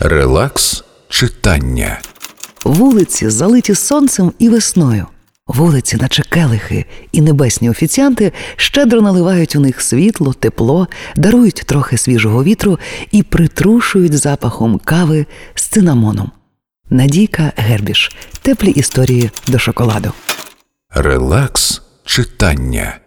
Релакс читання. Вулиці залиті сонцем і весною. Вулиці, наче келихи, і небесні офіціанти щедро наливають у них світло, тепло, дарують трохи свіжого вітру і притрушують запахом кави з цинамоном. Надійка Гербіш. Теплі історії до шоколаду. Релакс читання.